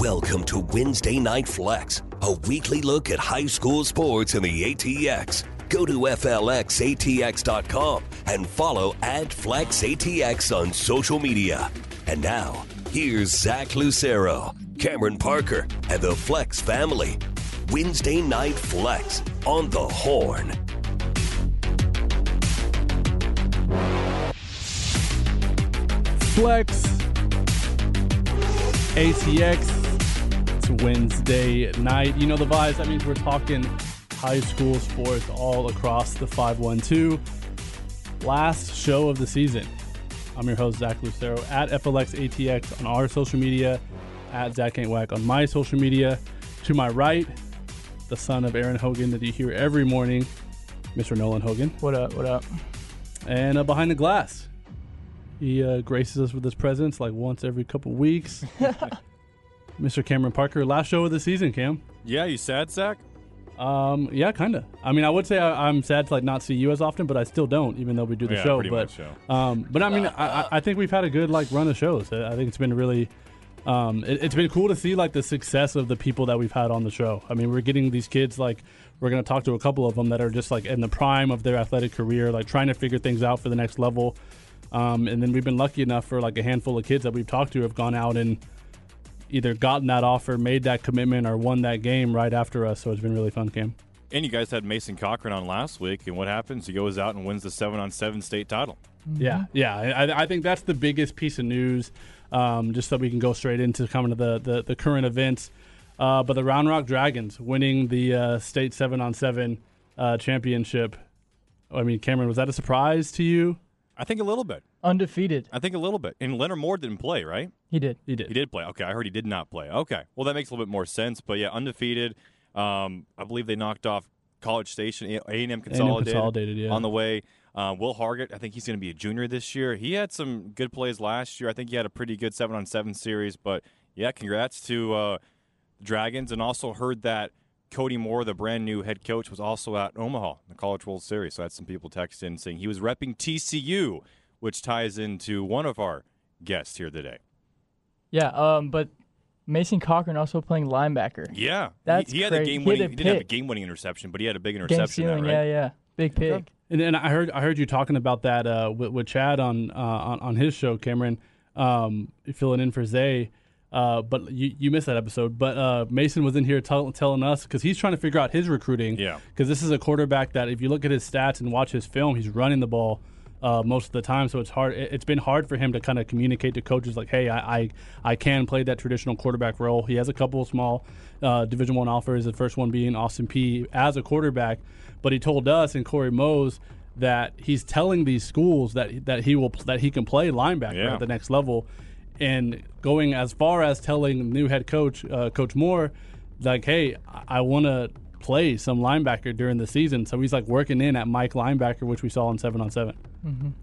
Welcome to Wednesday Night Flex, a weekly look at high school sports in the ATX. Go to FLXATX.com and follow at FlexATX on social media. And now, here's Zach Lucero, Cameron Parker, and the Flex family. Wednesday Night Flex on the Horn. Flex, ATX. Wednesday night. You know the vibes. That means we're talking high school sports all across the 512. Last show of the season. I'm your host, Zach Lucero, at FLX ATX on our social media, at Zach Ain't Whack on my social media. To my right, the son of Aaron Hogan that you hear every morning, Mr. Nolan Hogan. What up? What up? And uh, behind the glass, he uh, graces us with his presence like once every couple weeks. Mr. Cameron Parker, last show of the season, Cam. Yeah, you sad, Zach? Um, yeah, kind of. I mean, I would say I, I'm sad to like not see you as often, but I still don't, even though we do the Yeah, show. pretty but much so. um, but I mean, I, I- I think we've had a good like run of shows. I think it's been really, um, it, it's been cool to see like the success of the people that we've had on the show. I mean, we're getting these kids like we're gonna talk to a couple of them that are just like in the prime of their athletic career, like trying to figure things out for the next level. Um, and then we've been lucky enough for like a handful of kids that we've talked to have gone out and either gotten that offer, made that commitment, or won that game right after us. So it's been really fun, Cam. And you guys had Mason Cochran on last week, and what happens? He goes out and wins the seven on seven state title. Yeah, yeah. I, I think that's the biggest piece of news. Um, just so we can go straight into coming to the the, the current events. Uh, but the Round Rock Dragons winning the uh, state seven on seven uh, championship. I mean, Cameron, was that a surprise to you? I think a little bit. Undefeated. I think a little bit. And Leonard Moore didn't play, right? He did. He did. He did play. Okay, I heard he did not play. Okay, well that makes a little bit more sense. But yeah, undefeated. Um, I believe they knocked off College Station, A and M Consolidated, Consolidated, yeah. on the way. Uh, Will Hargett, I think he's going to be a junior this year. He had some good plays last year. I think he had a pretty good seven on seven series. But yeah, congrats to uh, Dragons, and also heard that Cody Moore, the brand new head coach, was also at Omaha, in the College World Series. So I had some people text in saying he was repping TCU, which ties into one of our guests here today. Yeah. Um. But Mason Cochran also playing linebacker. Yeah, That's he, he had a crazy. game He had winning. a He, didn't have a game winning interception, but he had a big Game interception. ceiling. that, Yeah. right? Yeah. Big pick. And then I heard I heard you talking about that uh, with, with Chad on, uh, on on his show, Cameron, um, filling in for Zay. Uh, but you, you missed that episode. But uh, Mason was in here tell, telling us because he's trying to figure out his recruiting. Yeah. Because this is a quarterback that, if you look at his stats and watch his film, he's running the ball uh, most of the time. So it's hard. it- It's been hard for him to kind of communicate to coaches like, hey, I, I I can play that traditional quarterback role. He has a couple of small uh, Division One offers. The first one being Austin P as a quarterback. But he told us and Corey Mose that he's telling these schools that that he will that he can play linebacker Yeah. at the next level, and going as far as telling new head coach uh, Coach Moore, like, hey, I, I want to play some linebacker during the season. So he's like working in at Mike linebacker, which we saw on seven on seven.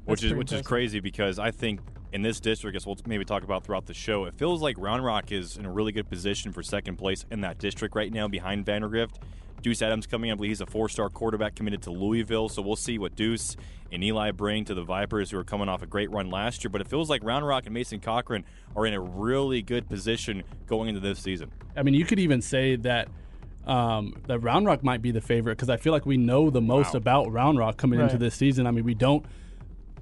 which is pretty which is crazy because I think in this district, as we'll maybe talk about throughout the show, it feels like Round Rock is in a really good position for second place in that district right now, behind Vandegrift. Deuce Adams coming in, I believe he's a four-star quarterback committed to Louisville, so we'll see what Deuce and Eli bring to the Vipers, who are coming off a great run last year. But it feels like Round Rock and Mason Cochran are in a really good position going into this season. I mean, you could even say that um, that Round Rock might be the favorite because I feel like we know the most Wow. about Round Rock coming into this season. I mean, we don't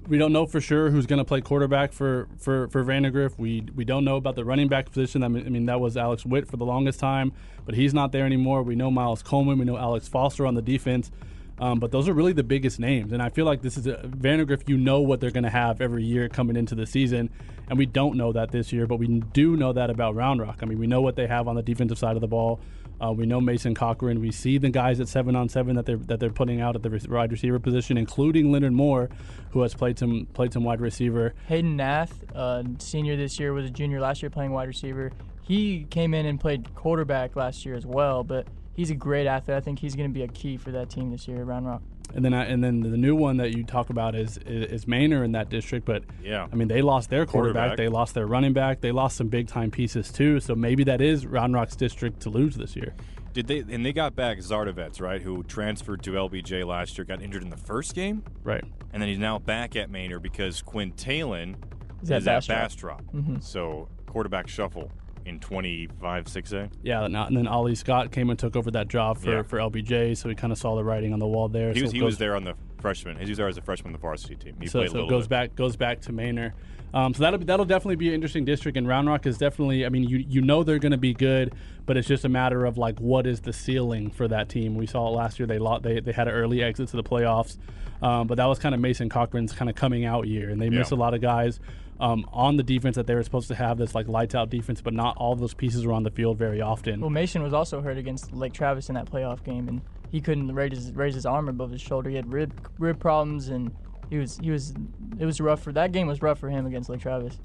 we don't know for sure who's going to play quarterback for for for Vandegrift. We we don't know about the running back position. I mean, I mean that was Alex Witt for the longest time, but he's not there anymore. We know Miles Coleman. We know Alex Foster on the defense. Um, but those are really the biggest names, and I feel like this is a, Vandegrift. You know what they're going to have every year coming into the season, and we don't know that this year, but we do know that about Round Rock. I mean, we know what they have on the defensive side of the ball. Uh, we know Mason Cochran. We see the guys at seven on seven that they're that they're putting out at the wide receiver position, including Leonard Moore, who has played some played some wide receiver. Hayden Nath, uh, senior this year, was a junior last year playing wide receiver. He came in and played quarterback last year as well, but he's a great athlete. I think he's going to be a key for that team this year, Round Rock. And then, I, and then the new one that you talk about is is, is Manor in that district. But yeah, I mean they lost their quarterback, quarterback, they lost their running back, they lost some big time pieces too. So maybe that is Round Rock's district to lose this year. Did they and they got back Zardavets, right? Who transferred to LBJ last year, got injured in the first game, right? And then he's now back at Manor because Quinn Talon is, is at Bastrop. Mm-hmm. So quarterback shuffle in 25 6A. Yeah, and then Ollie Scott came and took over that job for, yeah. for LBJ, so we kind of saw the writing on the wall there. He was, so he was there on the freshman. He was there as a freshman on the varsity team. He so, played so it goes bit. back goes back to Manor. Um, so that'll be, that'll definitely be an interesting district. And Round Rock is definitely. I mean, you you know they're going to be good, but it's just a matter of like what is the ceiling for that team. We saw it last year. They lost, they they had an early exit to the playoffs, um, but that was kind of Mason Cochran's kind of coming out year, and they yeah. missed a lot of guys. Um, on the defense that they were supposed to have this like lights out defense, but not all those pieces were on the field very often. Well, Mason was also hurt against Lake Travis in that playoff game, and he couldn't raise his, raise his arm above his shoulder. He had rib rib problems, and he was he was it was rough for that game was rough for him against Lake Travis.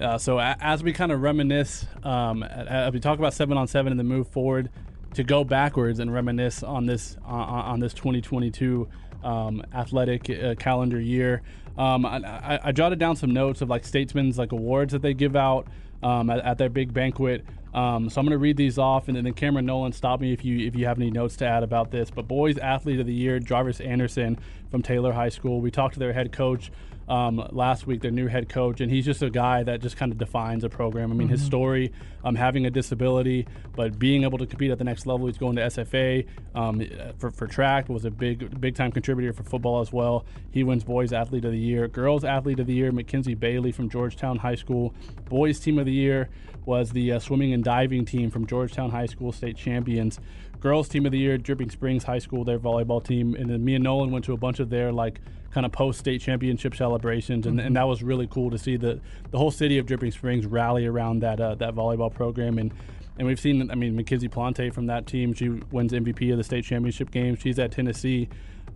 Uh, so a, as we kind of reminisce, um, as we talk about seven on seven and the move forward to go backwards and reminisce on this uh, on this 2022 um, athletic uh, calendar year. Um, I, I, jotted down some notes of like statesmen's like awards that they give out um, at, at, their big banquet. Um, so I'm going to read these off, and then Cameron Nolan, stop me if you if you have any notes to add about this. But boys athlete of the year, Jarvis Anderson from Taylor High School. We talked to their head coach um, last week, their new head coach, and he's just a guy that just kind of defines a program. I mean, mm-hmm. his story, um, having a disability, but being able to compete at the next level. He's going to SFA um, for, for track, was a big big time contributor for football as well. He wins Boys Athlete of the Year, Girls Athlete of the Year, Mackenzie Bailey from Georgetown High School. Boys Team of the Year was the uh, swimming and diving team from Georgetown High School, state champions. Girls Team of the Year, Dripping Springs High School, their volleyball team, and then me and Nolan went to a bunch of their like kind of post state championship celebrations, and, mm-hmm. and that was really cool to see the the whole city of Dripping Springs rally around that uh, that volleyball program and. And we've seen, I mean, Mackenzie Plante from that team. She wins MVP of the state championship game. She's at Tennessee.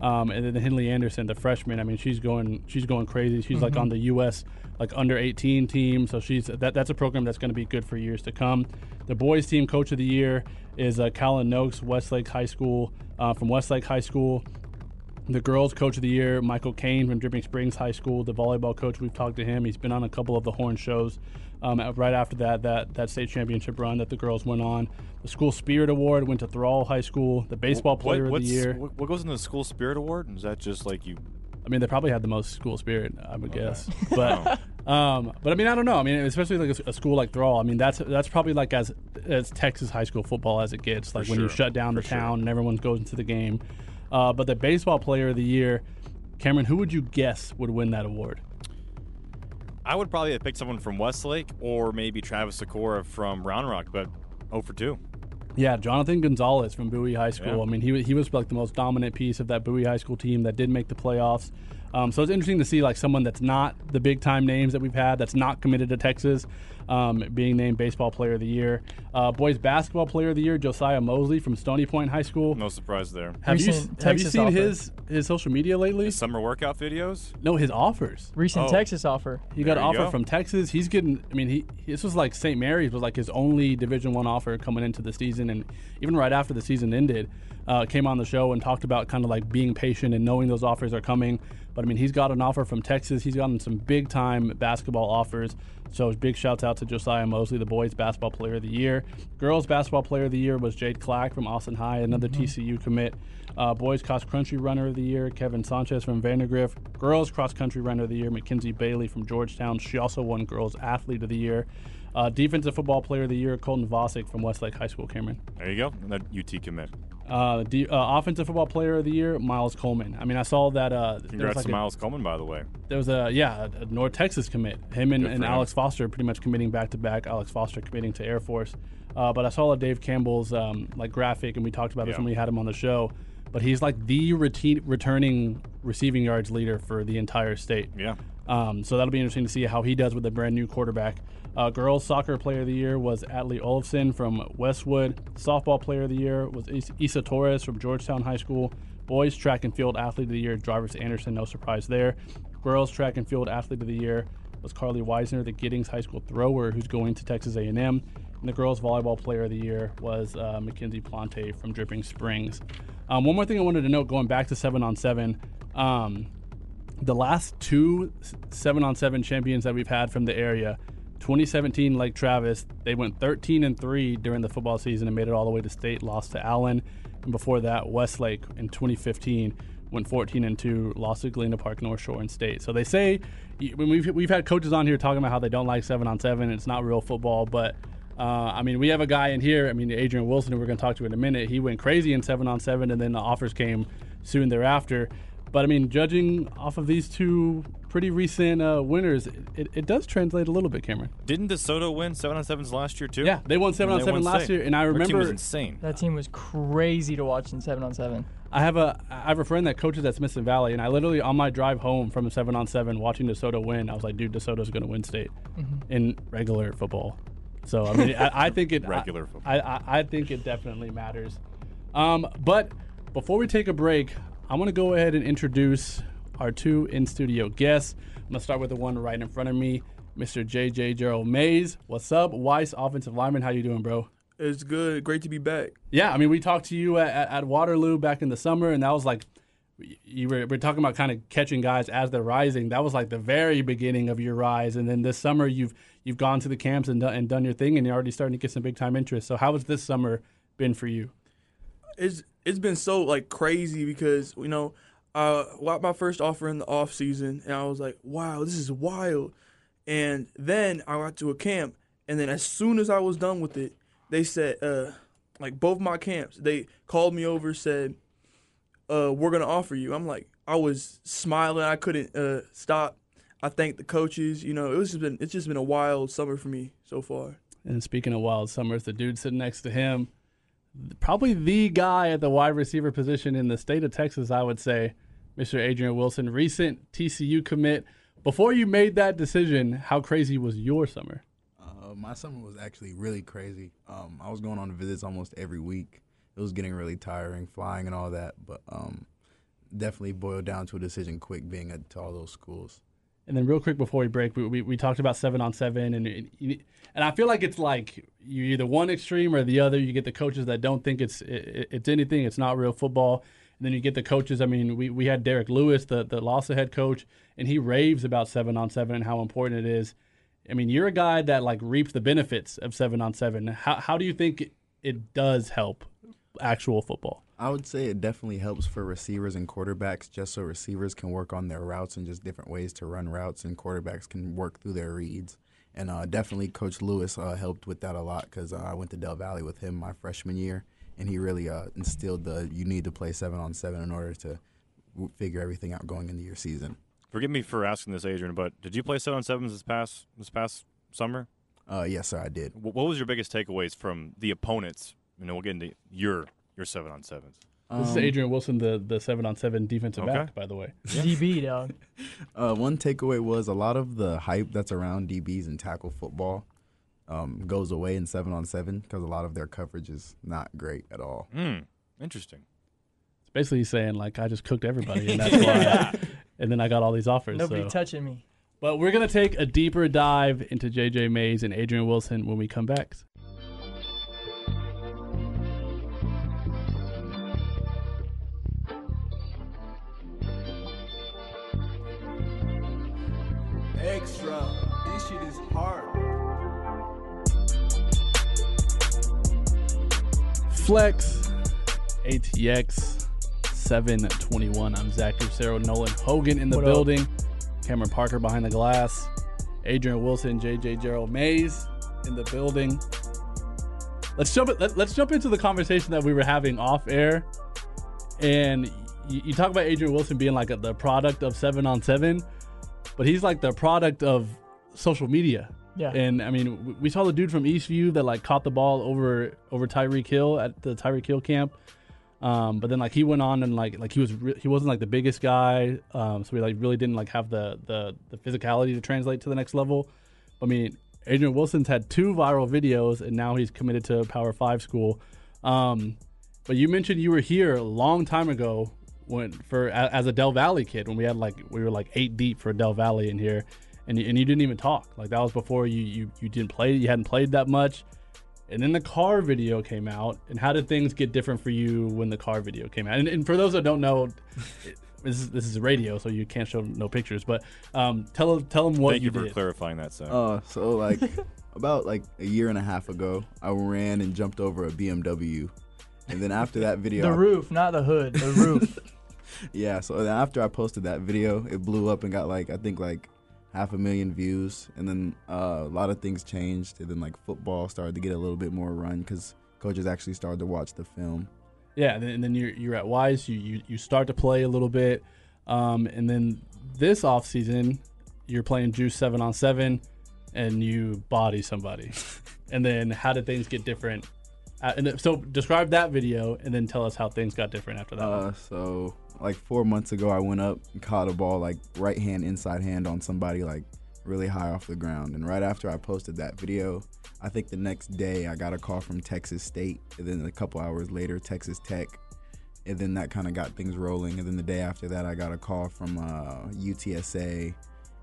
Um, and then Henley Anderson, the freshman, I mean, she's going she's going crazy. She's mm-hmm. like on the U.S. like under 18 team, so she's that that's a program that's going to be good for years to come. The boys team coach of the year is uh, Callan Noakes, Westlake High School uh, from Westlake High School. The girls coach of the year, Michael Kane from Dripping Springs High School. The volleyball coach, we've talked to him. He's been on a couple of the horn shows. Um, right after that, that that state championship run that the girls went on. The school spirit award went to Thrall High School. The baseball player what, of the year. What goes in the school spirit award? Is that just like you? I mean, they probably had the most school spirit, I would okay. guess. But, um, but I mean, I don't know. I mean, especially like a, a, school like Thrall. I mean, that's that's probably like as as Texas high school football as it gets. Like For when sure. you shut down For the town sure. and everyone goes into the game. Uh, but the baseball player of the year, Cameron, who would you guess would win that award? I would probably have picked someone from Westlake or maybe Travis Sykora from Round Rock, but 0 for 2. Yeah, Jonathan Gonzalez from Bowie High School. Yeah. I mean, he he was like the most dominant piece of that Bowie High School team that did make the playoffs. Um, so it's interesting to see like someone that's not the big time names that we've had, that's not committed to Texas, um, being named Baseball Player of the Year. Uh, boys Basketball Player of the Year, Josiah Mosley from Stony Point High School. No surprise there. Have you Recent have you seen offer. his his social media lately? His summer workout videos? No, his offers. Recent Oh. Texas offer. He got There an offer go. from Texas. He's getting. I mean, he this was like St. Mary's was like his only Division One offer coming into the season, and even right after the season ended, uh, came on the show and talked about kind of like being patient and knowing those offers are coming. But I mean, he's got an offer from Texas. He's gotten some big time basketball offers. So big shouts out to Josiah Mosley, the boys basketball player of the year. Girls basketball player of the year was Jade Clack from Austin High, another TCU commit. Uh, boys cross country runner of the year, Kevin Sanchez from Vandegrift. Girls cross country runner of the year, Mackenzie Bailey from Georgetown. She also won girls athlete of the year. Uh, defensive football player of the year, Colton Vasek from Westlake High School, Cameron. There you go. And that UT commit. Uh, de- uh, offensive football player of the year, Miles Coleman. I mean, I saw that. Uh, Congrats like to a- Miles Coleman, by the way. there was a yeah a North Texas commit. Him and, and. Alex Foster pretty much committing back to back. Alex Foster committing to Air Force. Uh, but I saw a Dave Campbell's um, like graphic, and we talked about this when we had him on the show. But he's like the routine, returning receiving yards leader for the entire state. Yeah. Um, so that'll be interesting to see how he does with a brand new quarterback. Uh, girls soccer player of the year was Atlee Olafson from Westwood. Softball player of the year was Isa Torres from Georgetown High School. Boys track and field athlete of the year, Jarvis Anderson, no surprise there. Girls track and field athlete of the year was Carly Weisner, the Giddings High School thrower who's going to Texas A&M. And the girls volleyball player of the year was uh, Mackenzie Plante from Dripping Springs. Um, one more thing I wanted to note, going back to seven on seven. Um, the last two seven on seven champions that we've had from the area 2017 Lake Travis they went 13 and 3 during the football season and made it all the way to state lost to Allen and before that Westlake in 2015 went 14 and 2 lost to Galena Park North Shore and state so they say when we've, we've had coaches on here talking about how they don't like 7 on 7 it's not real football but uh, I mean, we have a guy in here. I mean, Adrian Wilson, who we're going to talk to in a minute. He went crazy in seven on seven, and then the offers came soon thereafter. But I mean, judging off of these two pretty recent uh, winners, it, it, does translate a little bit, Cameron. Didn't DeSoto win seven on sevens last year too? Yeah, they won seven on seven last state. year, and I remember Their team was insane. That team was crazy to watch in seven on seven. I have a I have a friend that coaches at Smithson Valley, and I literally on my drive home from a seven on seven watching DeSoto win, I was like, dude, DeSoto's going to win state mm-hmm. in regular football. So I mean, I, I, think it regular I, football. I, I, think it definitely matters. Um, but before we take a break, I want to go ahead and introduce our two in studio guests. I'm going to start with the one right in front of me, Mr. JJ Gerald Mays. What's up? Weiss offensive lineman. How you doing, bro? It's good. Great to be back. Yeah, I mean, we talked to you at, at Waterloo back in the summer, and that was like you were, we are talking about kind of catching guys as they're rising. That was like the very beginning of your rise, and then this summer you've you've gone to the camps and done, and done your thing, and you're already starting to get some big time interest. So how has this summer been for you? It's it's been so like crazy because you know I got my first offer in the off season, and I was like, wow, this is wild. And then I got to a camp, and then as soon as I was done with it, they said, uh, like both my camps, they called me over, said, uh, we're gonna offer you. I'm like, I was smiling, I couldn't uh, stop. I thanked the coaches. You know, it was just been it's just been a wild summer for me so far. And speaking of wild summers, the dude sitting next to him, probably the guy at the wide receiver position in the state of Texas, I would say. Mr. Adrian Wilson, recent TCU commit. Before you made that decision, how crazy was your summer? Uh, my summer was actually really crazy. Um, I was going on visits almost every week. It was getting really tiring, flying and all that, but um, definitely boiled down to a decision quick being at all those schools. And then, real quick before we break, we, we, we talked about seven on seven, and and I feel like it's like you either one extreme or the other. You get the coaches that don't think it's it, it's anything, it's not real football, and then you get the coaches. I mean, we, we had Derek Lewis, the the LASA head coach, and he raves about seven on seven and how important it is. I mean, you're a guy that like reaps the benefits of seven on seven. How how do you think it does help actual football? I would say it definitely helps for receivers and quarterbacks, just so receivers can work on their routes and just different ways to run routes, and quarterbacks can work through their reads. And uh, definitely, Coach Lewis uh, helped with that a lot because uh, I went to Del Valle with him my freshman year, and he really uh, instilled the you need to play seven on seven in order to w- figure everything out going into your season. Forgive me for asking this, Adrian, but did you play seven on sevens this past this past summer? Uh, yes, sir, I did. What was your biggest takeaways from the opponents? You know, we'll get into your your seven on sevens. Um, this is um, Adrian Wilson, the the seven on seven defensive okay. back, by the way. DB dog. Uh, one takeaway was a lot of the hype that's around DBs and tackle football um, goes away in seven on seven because a lot of their coverage is not great at all. Mm, interesting. It's basically saying like I just cooked everybody, and that's why. and then I got all these offers. Nobody so. touching me. But we're gonna take a deeper dive into JJ Mays and Adrian Wilson when we come back. Flex, ATX, 721. I'm Zach Lucero, Nolan Hogan in the what building, up? Cameron Parker behind the glass, Adrian Wilson, JJ Gerald Mays in the building. Let's jump. Let, us jump into the conversation that we were having off air, and you, you talk about Adrian Wilson being like a, the product of seven on seven, but he's like the product of social media. Yeah. And I mean, we saw the dude from Eastview that like caught the ball over over Tyreek Hill at the Tyreek Hill camp. Um, but then like he went on and like like he was re- he wasn't like the biggest guy, um, so he like really didn't like have the the the physicality to translate to the next level. I mean, Adrian Wilson's had two viral videos, and now he's committed to Power Five school. Um, but you mentioned you were here a long time ago when for as a Del Valle kid when we had like we were like eight deep for Del Valle in here, and you, and you didn't even talk. Like that was before you you you didn't play. You hadn't played that much. And then the car video came out. And how did things get different for you when the car video came out? And, and for those that don't know, this is, this is radio, so you can't show no pictures. But um, tell tell them what Thank you, for did. clarifying that, Sam. Uh, so like about like a year and a half ago, I ran and jumped over a BMW, and then after that video, The I- roof, not the hood. The roof. yeah. So then after I posted that video, it blew up and got like I think like half a million views, and then uh, a lot of things changed, and then like football started to get a little bit more run because coaches actually started to watch the film. Yeah, and then, and then you're you're at Weiss. You, you you start to play a little bit, um, and then this off season, you're playing Juice seven on seven, and you body somebody. and then how did things get different? Uh, and so describe that video, and then tell us how things got different after that. Uh, so like four months ago, I went up and caught a ball like right hand inside hand on somebody like really high off the ground. And right after I posted that video, I think the next day I got a call from Texas State, and then a couple hours later Texas Tech, and then that kind of got things rolling. And then the day after that, I got a call from uh, UTSA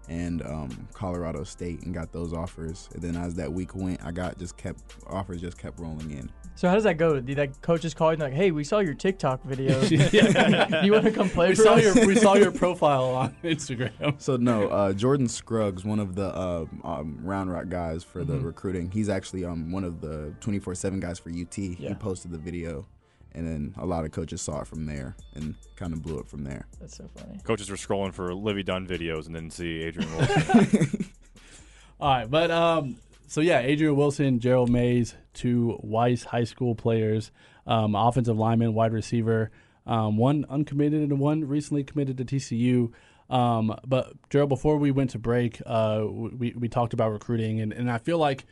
and um, Colorado State and got those offers. And then as that week went, I got just kept offers just kept rolling in. So how does that go? Did like coaches call you and like, hey, we saw your TikTok video. You want to come play we for saw us? your we saw your profile on Instagram. So no, uh, Jordan Scruggs, one of the uh, um, Round Rock guys for the recruiting, he's actually um, one of the 24/7 guys for UT. He posted the video, and then a lot of coaches saw it from there and kind of blew it from there. That's so funny. Coaches were scrolling for Livvy Dunne videos and then see Adrian Wilson. All right, but um, so yeah, Adrian Wilson, Gerald Mays, two Weiss High School players, um, offensive lineman, wide receiver, um, one uncommitted and one recently committed to TCU. Um, but Gerald, before we went to break, uh, we we talked about recruiting, and, and I feel like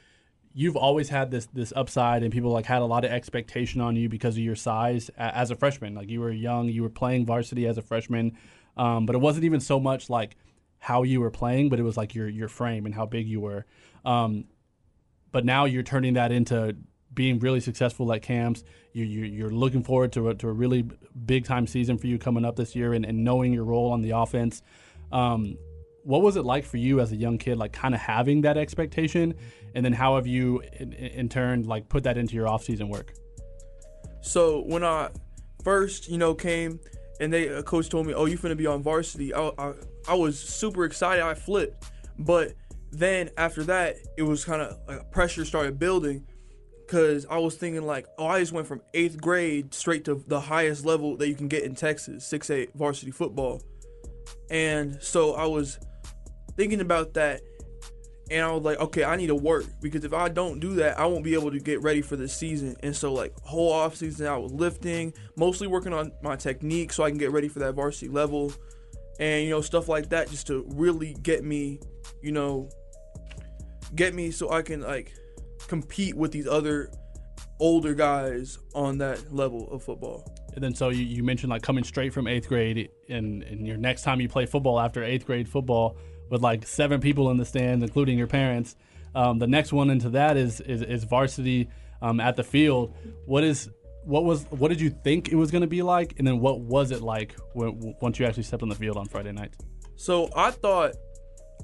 you've always had this this upside, and people like had a lot of expectation on you because of your size as a freshman. Like you were young, you were playing varsity as a freshman, um, but it wasn't even so much like how you were playing, but it was like your your frame and how big you were. Um, but now you're turning that into being really successful at camps. You, you, you're looking forward to a, to a really big time season for you coming up this year and, and knowing your role on the offense. Um, what was it like for you as a young kid, like kind of having that expectation? And then how have you, in, in turn, like put that into your off-season work? So when I first, you know, came and they a coach told me, "Oh, you finna be on varsity," I, I, I was super excited. I flipped, but then after that, it was kind of like pressure started building because I was thinking like, "Oh, I just went from eighth grade straight to the highest level that you can get in Texas, six eight varsity football," and so I was thinking about that and I was like, okay, I need to work because if I don't do that, I won't be able to get ready for the season. And so, like, whole off season, I was lifting, mostly working on my technique so I can get ready for that varsity level, and you know stuff like that, just to really get me, you know, get me so I can like compete with these other older guys on that level of football. And then so you, you mentioned like coming straight from eighth grade, and, and your next time you play football after eighth grade football with like seven people in the stands, including your parents. Um, the next one into that is is, is varsity um, at the field. What is what was what did you think it was going to be like, and then what was it like when, once you actually stepped on the field on Friday night? So I thought,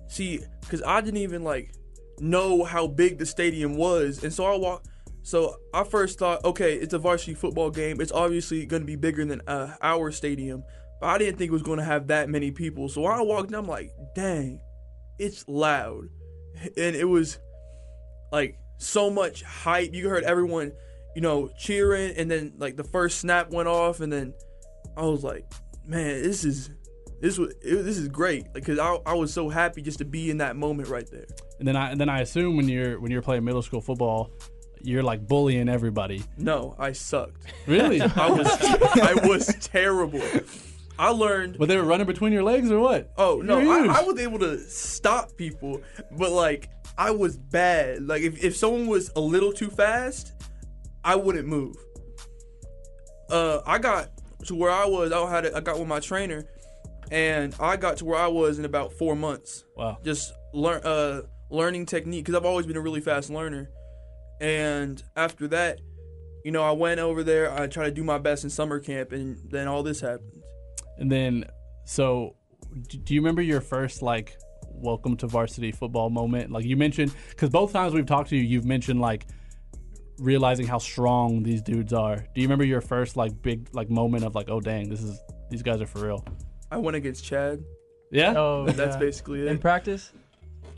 see, because I didn't even like know how big the stadium was, and so I walked. So I first thought, okay, it's a varsity football game. It's obviously going to be bigger than uh, our stadium, but I didn't think it was going to have that many people. So when I walked in, I'm like, dang, it's loud, and it was like so much hype. You heard everyone, you know, cheering, and then like the first snap went off, and then I was like, man, this is this was it, this is great because I, I was so happy just to be in that moment right there. And then I and then I assume when you're when you're playing middle school football, you're like bullying everybody. No, I sucked. Really? I was I was terrible. I learned. but they were running between your legs or what? Oh no, I, I was able to stop people, but like I was bad. Like if, if someone was a little too fast, I wouldn't move. uh, I got to where I was. I had a, I got with my trainer, and I got to where I was in about four months. Wow. Just learn uh learning technique because I've always been a really fast learner. And after that, you know, I went over there. I tried to do my best in summer camp, and then all this happened. And then, so do you remember your first like welcome to varsity football moment? Like you mentioned, because both times we've talked to you, you've mentioned like realizing how strong these dudes are. Do you remember your first like big like moment of like, oh dang, this is these guys are for real? I went against Chad. Yeah. Oh, That's yeah. basically it. in practice.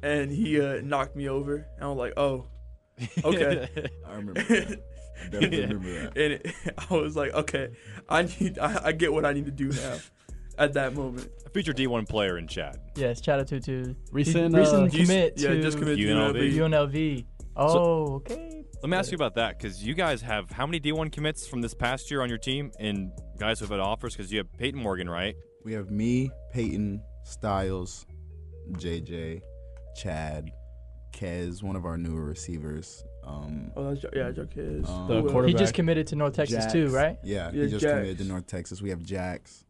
And he uh, knocked me over, and I was like, "Oh, okay." I remember. That. I definitely remember that. and it, I was like, "Okay, I need, I, I get what I need to do now." At that moment, A future D1 player in chat. Yes, Chatatutu. Recent, He- recent uh, commit yeah, to just committed to UNLV. UNLV. UNLV. Oh, okay. Let me ask you about that because you guys have how many D1 commits from this past year on your team and guys who have had offers? Because you have Peyton Morgan, right? We have me, Peyton, Styles, JJ, Chad, Kez, one of our newer receivers. Um, Oh, that's, Jo- yeah, Jaquez. Um, The quarterback. He just committed to North Texas Jax. too, right? Yeah, Yeah, he just Jax. committed to North Texas. We have Jax.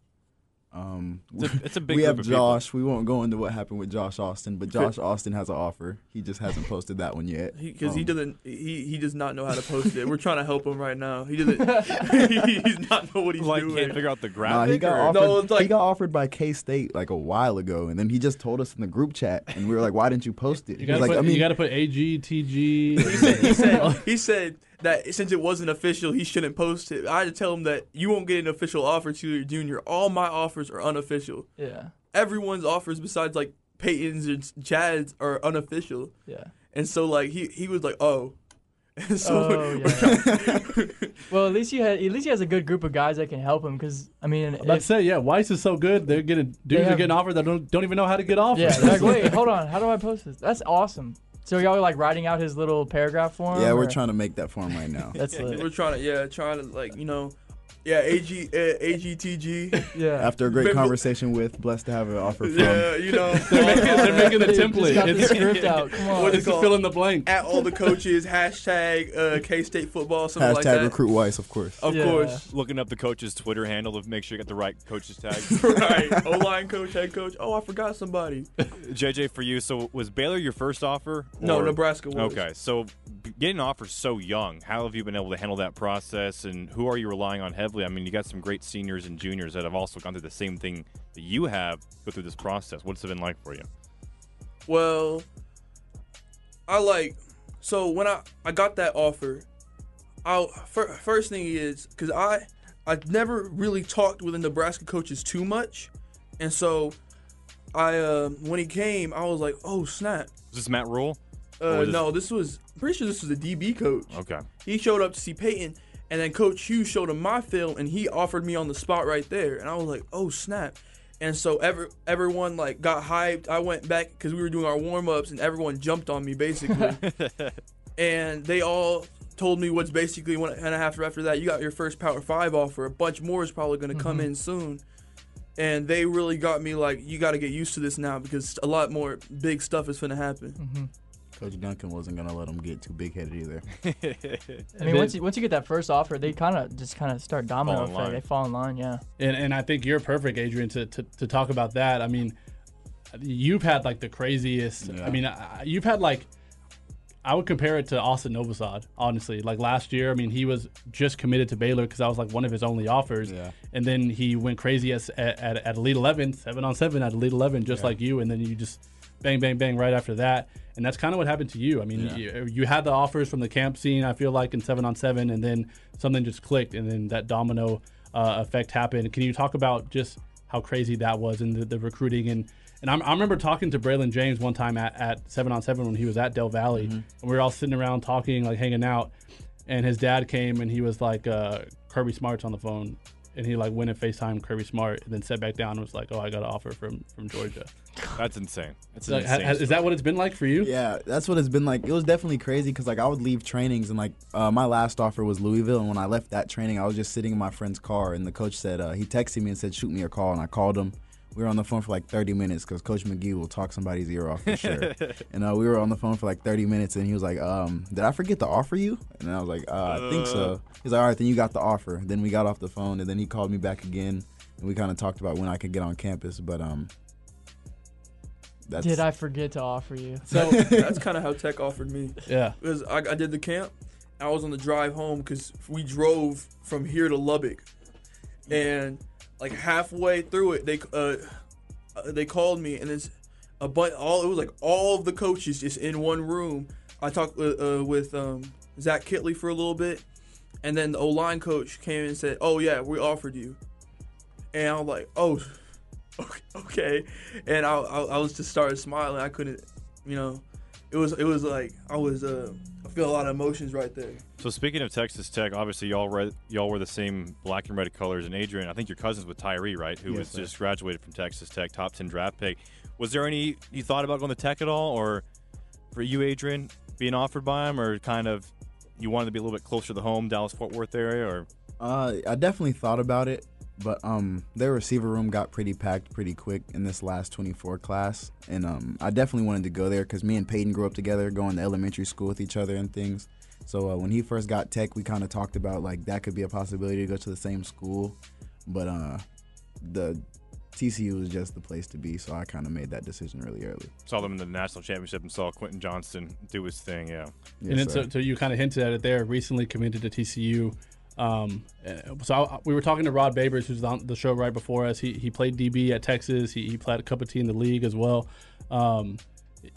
Um, It's a, it's a big we group have of people. Josh. We won't go into what happened with Josh Austin, but Josh Austin has an offer. He just hasn't posted that one yet. because he Um, doesn't he he does not know how to post it. We're trying to help him right now. He doesn't he's not know what he's Like, doing. can't figure out the Nah, he got or- offered. No, it's like- he got offered by K State like a while ago, and then he just told us in the group chat, and we were like, "Why didn't you post it?" You He gotta, was like, put, "I mean, you gotta put AG, TG. he said he said he said that since it wasn't official, he shouldn't post it. I had to tell him that you won't get an official offer to your junior. All my offers are unofficial. Yeah. Everyone's offers besides like Peyton's and Chad's are unofficial. Yeah. And so like he he was like, oh. And so Oh, yeah. Well, at least he had at least he has a good group of guys that can help him. Because I mean, I'm about to say, yeah, Weiss is so good. They're getting dudes have- are getting offered that don't don't even know how to get offers. yeah, like, wait, hold on, how do I post this? That's awesome. So y'all are like writing out his little paragraph for him. yeah, we're or- trying to make that form right now." That's lit. we're trying to yeah, trying to like, you know, yeah, AG uh, AGTG. Yeah. After a great But- conversation with, blessed to have an offer from. Yeah, you know, they're making, they're making the template. Just got the It's, script out. Come on. What it's is it fill in the blank. at all the coaches, hashtag uh, K State football, something Hashtag like that. Hashtag recruit Weiss, of course. Of Yeah. course. Looking up the coach's Twitter handle to make sure you got the right coach's tag. right. O line coach, head coach. Oh, I forgot somebody. JJ, for you, so was Baylor your first offer? No, or- Nebraska was. Okay, so b- getting offers so young, how have you been able to handle that process, and who are you relying on heavily? I mean, you got some great seniors and juniors that have also gone through the same thing that you have go through this process. What's it been like for you? Well, I like so when I I got that offer, I fir- first thing is because I I never really talked with the Nebraska coaches too much, and so I uh, when he came, I was like, oh snap. Is this Matt Rhule? Uh, this- no, this was I'm pretty sure this was a DB coach. Okay. He showed up to see Peyton, and then Coach Hughes showed him my film, and he offered me on the spot right there, and I was like, "Oh snap!" And so every everyone like got hyped. I went back because we were doing our warm ups, and everyone jumped on me basically, and they all told me what's basically one and a half after that. You got your first Power Five offer. A bunch more is probably going to come mm-hmm. in soon. And they really got me like, you got to get used to this now because a lot more big stuff is going to happen. Mm-hmm. Coach Duncan wasn't gonna let him get too big headed either. I mean, once you, once you get that first offer, they kind of just kind of start domino effect. line. They fall in line. Yeah. And and I think you're perfect, Adrian, to, to, to talk about that. I mean, you've had like the craziest. Yeah. I mean, I, you've had like. I would compare it to Austin Novosad, honestly. Like last year, I mean, he was just committed to Baylor because that was like one of his only offers. Yeah. And then he went crazy at, at, at Elite 11, seven on seven at Elite 11, just like you. And then you just bang, bang, bang right after that. And that's kind of what happened to you. I mean, Yeah. you, you had the offers from the camp scene, I feel like, in seven on seven, and then something just clicked, and then that domino uh, effect happened. Can you talk about just how crazy that was and the, the recruiting and and I'm, I remember talking to Braylon James one time at, at seven on seven when he was at Del Valle, and we were all sitting around talking, like hanging out. And his dad came and he was like, uh, Kirby Smart's on the phone, and he like went and Facetime Kirby Smart, and then sat back down and was like, Oh, I got an offer from from Georgia. That's insane. That's Like, insane. ha- is that what it's been like for you? Yeah, that's what it's been like. It was definitely crazy because like I would leave trainings and like uh, my last offer was Louisville, and when I left that training, I was just sitting in my friend's car, and the coach said uh, he texted me and said shoot me a call, and I called him. We were on the phone for like 30 minutes because Coach McGee will talk somebody's ear off for sure. and uh, we were on the phone for like 30 minutes, and he was like, um, "Did I forget to offer you?" And I was like, uh, "I think so." He's like, "All right, then you got the offer." Then we got off the phone, and then he called me back again, and we kind of talked about when I could get on campus. But um, that's Did I forget to offer you? So that's kind of how Tech offered me. Yeah. Because I, I did the camp. I was on the drive home because we drove from here to Lubbock, and like halfway through it, they uh, uh, they called me, and it's a but all it was like all of the coaches just in one room. I talked with, uh, with um, Zach Kittley for a little bit, and then the O line coach came and said, "Oh yeah, we offered you," and I was like, "Oh, okay," and I, I, I was just started smiling. I couldn't, you know, it was it was like I was uh, I feel a lot of emotions right there. So speaking of Texas Tech, obviously y'all read, y'all were the same black and red colors. And Adrian, I think your cousins with Tyree, right? Who Yes, was sir. just graduated from Texas Tech, top ten draft pick. Was there any you thought about going to Tech at all, or for you, Adrian, being offered by him, or kind of you wanted to be a little bit closer to the home, Dallas Fort Worth area, or Uh, I definitely thought about it, but um, their receiver room got pretty packed pretty quick in this last 24 class, and um, I definitely wanted to go there because me and Peyton grew up together, going to elementary school with each other and things. So uh, when he first got tech, we kind of talked about like that could be a possibility to go to the same school, but uh, the TCU was just the place to be, so I kind of made that decision really early. saw them in the national championship and saw Quentin Johnston do his thing. Yeah, Yes, and then so, so you kind of hinted at it there. Recently committed to TCU. Um, uh, so I, we were talking to Rod Babers, who's on the show right before us. He, he played DB at Texas. He, he played a cup of tea in the league as well. Um,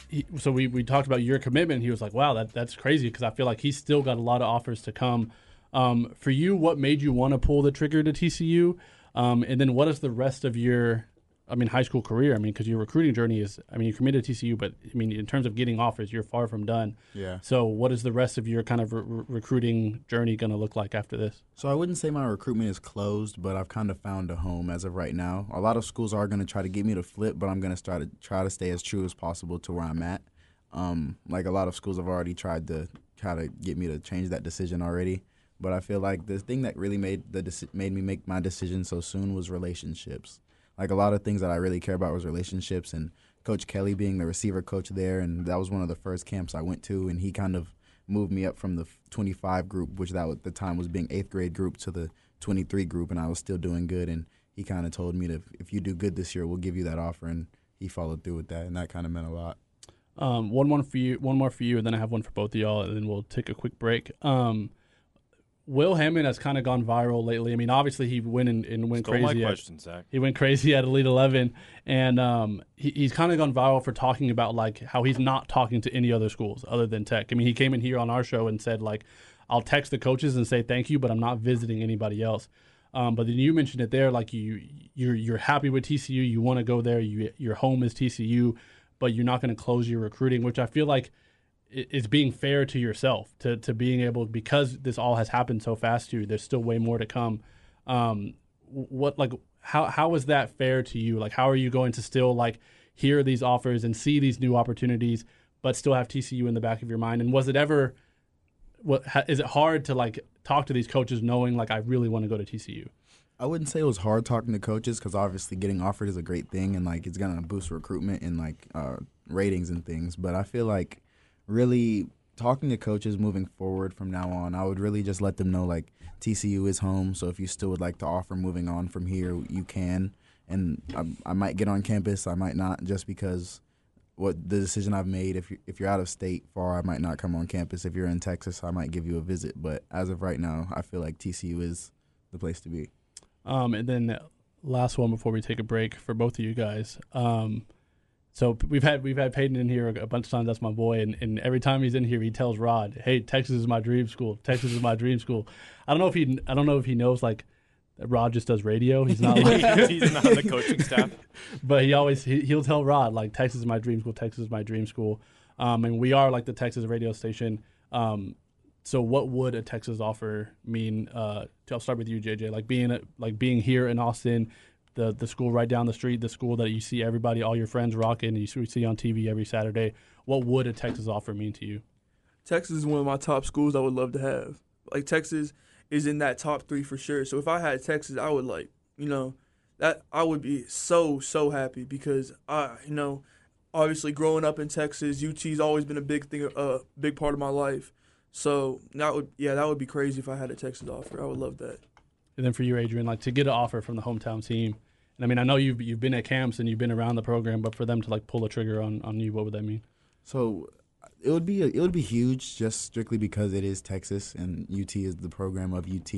he, so we, we talked about your commitment. He was like, "Wow, that that's crazy," because I feel like he's still got a lot of offers to come. Um, for you, what made you want to pull the trigger to TCU? Um, and then what is the rest of your, I mean, high school career? I mean, because your recruiting journey is, I mean, you committed to TCU, but I mean, in terms of getting offers, you're far from done. yeah. So, what is the rest of your kind of re- re- recruiting journey going to look like after this? So I wouldn't say my recruitment is closed, but I've kind of found a home as of right now. A lot of schools are going to try to get me to flip, but I'm going to try to try to stay as true as possible to where I'm at. Um, like a lot of schools have already tried to try to get me to change that decision already. But I feel like the thing that really made the made me make my decision so soon was relationships. Like a lot of things that I really care about was relationships, and Coach Kelly being the receiver coach there, and that was one of the first camps I went to, and he kind of moved me up from the 25 group, which that at the time was being eighth grade group, to the 23 group, and I was still doing good. And he kind of told me that if you do good this year, we'll give you that offer, and he followed through with that, and that kind of meant a lot. Um, one more for you, one more for you, and then I have one for both of y'all, and then we'll take a quick break. Um, Will Hammond has kind of gone viral lately. I mean, obviously he went and, and went stole my crazy. At, Zach. he went crazy at Elite Eleven, and um, he, he's kind of gone viral for talking about like how he's not talking to any other schools other than Tech. I mean, he came in here on our show and said like, "I'll text the coaches and say thank you, but I'm not visiting anybody else." Um, but then you mentioned it there, like you you're you're happy with TCU, you want to go there, you your home is TCU, but you're not going to close your recruiting, which I feel like is being fair to yourself to to being able because this all has happened so fast to you. There's still way more to come. Um, what like how how is that fair to you? Like how are you going to still like hear these offers and see these new opportunities, but still have TCU in the back of your mind? And was it ever what ha, is it hard to like talk to these coaches knowing like I really want to go to TCU? I wouldn't say it was hard talking to coaches because obviously getting offered is a great thing and like it's gonna boost recruitment and like uh, ratings and things. But I feel like really talking to coaches moving forward from now on, I would really just let them know like TCU is home. So if you still would like to offer moving on from here, you can. And I, I might get on campus, I might not, just because what the decision I've made. If you if you're out of state far, I might not come on campus. If you're in Texas, I might give you a visit. But as of right now, I feel like TCU is the place to be. Um, and then last one before we take a break for both of you guys. Um, so we've had we've had Peyton in here a bunch of times. That's my boy, and, and every time he's in here, he tells Rod, "Hey, Texas is my dream school. Texas is my dream school." I don't know if he I don't know if he knows like that Rod just does radio. He's not like, He's not on the coaching staff. but he always he, he'll tell Rod like Texas is my dream school. Texas is my dream school. Um, and we are like the Texas radio station. Um, so what would a Texas offer mean? Uh, I'll start with you, JJ. Like being a, like being here in Austin, the the school right down the street, the school that you see everybody, all your friends rocking, and you see- on TV every Saturday. What would a Texas offer mean to you? Texas is one of my top schools I would love to have. Like Texas is in that top three for sure. So if I had Texas, I would like, you know, that I would be so so happy because I you know obviously growing up in Texas, UT's always been a big thing, a uh, big part of my life. So that would yeah, that would be crazy if I had a Texas offer. I would love that. And then for you, Adrian, like to get an offer from the hometown team. And I mean, I know you've you've been at camps and you've been around the program, but for them to like pull a trigger on, on you, what would that mean? So it would be a, it would be huge just strictly because it is Texas and UT is the program of UT.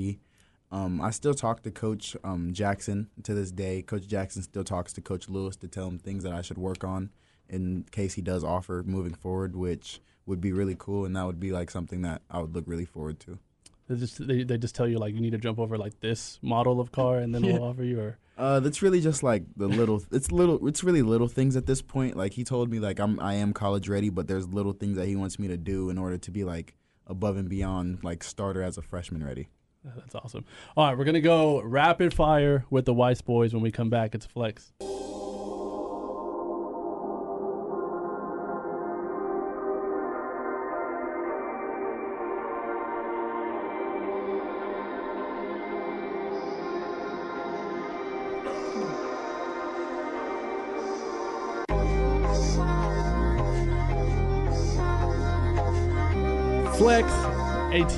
Um, I still talk to Coach um, Jackson to this day. Coach Jackson still talks to Coach Lewis to tell him things that I should work on in case he does offer moving forward, which would be really cool, and that would be like something that I would look really forward to. They just they, they just tell you like you need to jump over like this model of car and then Yeah. we'll offer you or Uh, that's really just like the little. It's little. It's really little things at this point. Like he told me, like I'm, I am college ready, but there's little things that he wants me to do in order to be like above and beyond, like starter as a freshman ready. that's awesome. All right, we're gonna go rapid fire with the Weiss boys when we come back. It's Flex. Flex,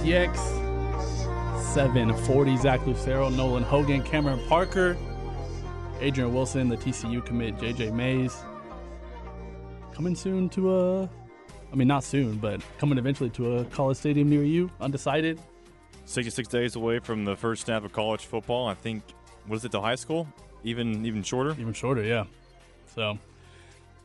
ATX, 740, Zach Lucero, Nolan Hogan, Cameron Parker, Adrian Wilson, the TCU commit, JJ Mays. Coming soon to a, I mean, not soon, but coming eventually to a college stadium near you, undecided. 66 days away from the first snap of college football. I think, what is it, to high school? Even even shorter? Even shorter, yeah. So,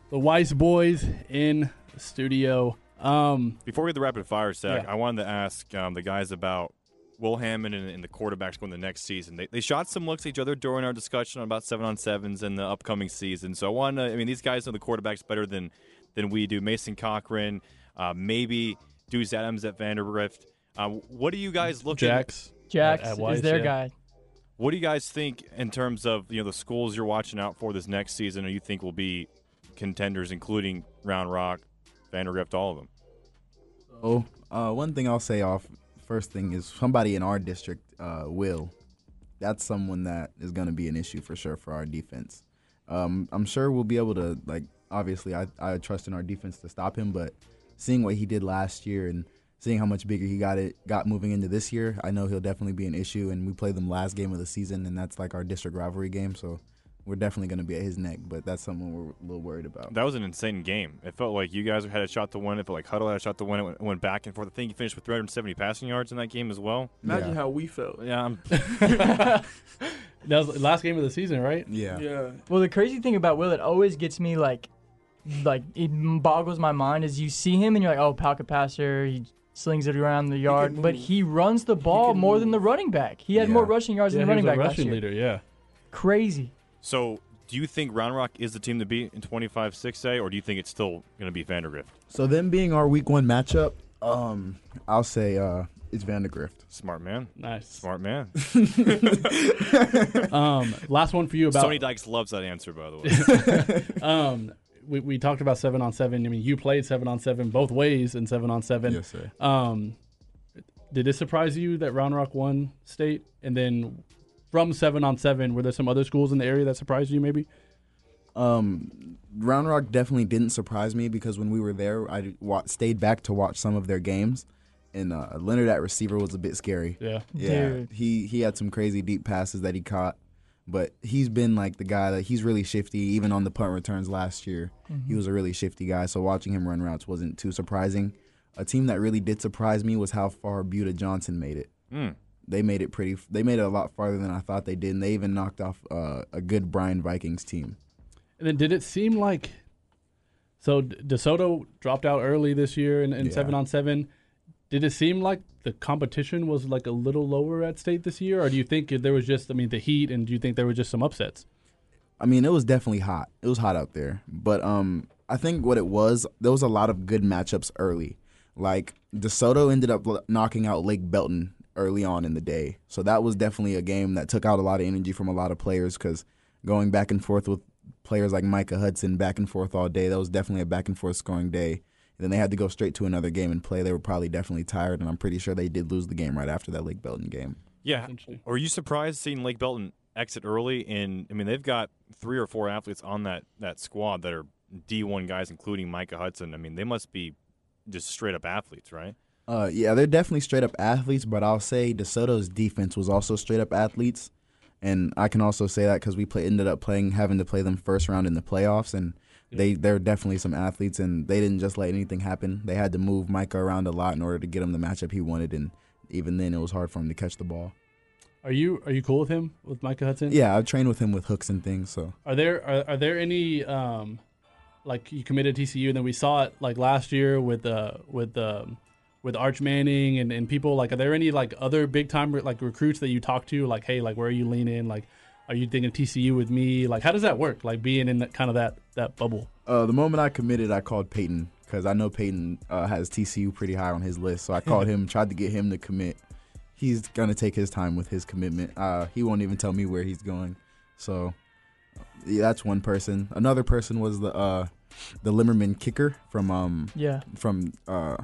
the Weiss boys in the studio. Um, Before we get the rapid fire, Zach, Yeah. I wanted to ask um, the guys about Will Hammond and, and the quarterbacks going the next season. They, they shot some looks at each other during our discussion on about seven on sevens in the upcoming season. So I want to, I mean, these guys know the quarterbacks better than than we do. Mason Cochran, uh, maybe Deuce Adams at Vandegrift. Uh, what do you guys look at? Jax. Jax at is their yeah. guy. What do you guys think in terms of you know the schools you're watching out for this next season, or you think will be contenders, including Round Rock, Vandegrift, all of them? Oh, uh, one thing I'll say off first thing is somebody in our district, uh, Will. That's someone that is going to be an issue for sure for our defense. Um, I'm sure we'll be able to like. Obviously, I, I trust in our defense to stop him, but seeing what he did last year and seeing how much bigger he got it got moving into this year, I know he'll definitely be an issue. And we play them last game of the season, and that's like our district rivalry game, so we're definitely going to be at his neck. But that's something we're a little worried about. That was an insane game. It felt like you guys had a shot to win. It felt like Hutto had a shot to win. It went, it went back and forth. I think you finished with 370 passing yards in that game as well. Imagine Yeah. how we felt. Yeah, I'm, That was the last game of the season, right? Yeah. Yeah. Well, the crazy thing about Will it always gets me like, like it boggles my mind is you see him and you're like, oh, pocket passer, he slings it around the yard, but he runs the ball can more than the running back. He had Yeah. more rushing yards Yeah, than the running back rushing last year. leader. Yeah. Crazy. So, do you think Round Rock is the team to beat in 25 6A, or do you think it's still going to be Vandegrift? So them being our week one matchup, um, I'll say uh, it's Vandegrift. Smart man. Nice. Smart man. Um, last one for you about Sonny Dykes loves that answer, by the way. um, we, we talked about seven on seven. I mean, you played seven on seven both ways in seven on seven. Yes, sir. Um, did it surprise you that Round Rock won state? And then from seven on seven, were there some other schools in the area that surprised you? Maybe. Um, Round Rock definitely didn't surprise me because when we were there, I wa- stayed back to watch some of their games, and uh, Leonard at receiver was a bit scary. Yeah. Yeah, Dude. he he had some crazy deep passes that he caught, but he's been like the guy that he's really shifty. Even on the punt returns last year, he was a really shifty guy. So watching him run routes wasn't too surprising. A team that really did surprise me was how far Buda Johnson made it. Mm. They made it pretty. They made it a lot farther than I thought they did, and they even knocked off uh, a good Bryan Vikings team. And then did it seem like so DeSoto dropped out early this year in, in Yeah. seven on seven? Did it seem like the competition was like a little lower at state this year, or do you think there was just I mean the heat, and do you think there were just some upsets? I mean, it was definitely hot. It was hot out there. But um, I think what it was, there was a lot of good matchups early. Like DeSoto ended up l- knocking out Lake Belton early on in the day, so that was definitely a game that took out a lot of energy from a lot of players because going back and forth with players like Micah Hudson back and forth all day, that was definitely a back and forth scoring day. And then they had to go straight to another game and play. They were probably definitely tired, and I'm pretty sure they did lose the game right after that Lake Belton game. Yeah. Essentially. Were you surprised seeing Lake Belton exit early, and I mean they've got three or four athletes on that that squad that are D1 guys, including Micah Hudson. I mean they must be just straight up athletes, right? Uh, yeah, they're definitely straight up athletes, but I'll say DeSoto's defense was also straight up athletes, and I can also say that because we play, ended up playing having to play them first round in the playoffs, and they they're definitely some athletes, and they didn't just let anything happen. They had to move Micah around a lot in order to get him the matchup he wanted, and even then it was hard for him to catch the ball. Are you are you cool with him with Micah Hudson? Yeah, I've trained with him with hooks and things, so Are there are, are there any um, like you committed TCU and then we saw it like last year with uh with um with Arch Manning and, and people like are there any like other big time like recruits that you talk to like hey like where are you leaning like are you thinking TCU with me like how does that work like being in that kind of that that bubble Uh, the moment I committed, I called Peyton because I know Peyton uh, has TCU pretty high on his list. So I called him, tried to get him to commit. He's gonna take his time with his commitment. Uh, he won't even tell me where he's going. So yeah, that's one person. Another person was the uh, the Limmerman kicker from um Yeah, from uh,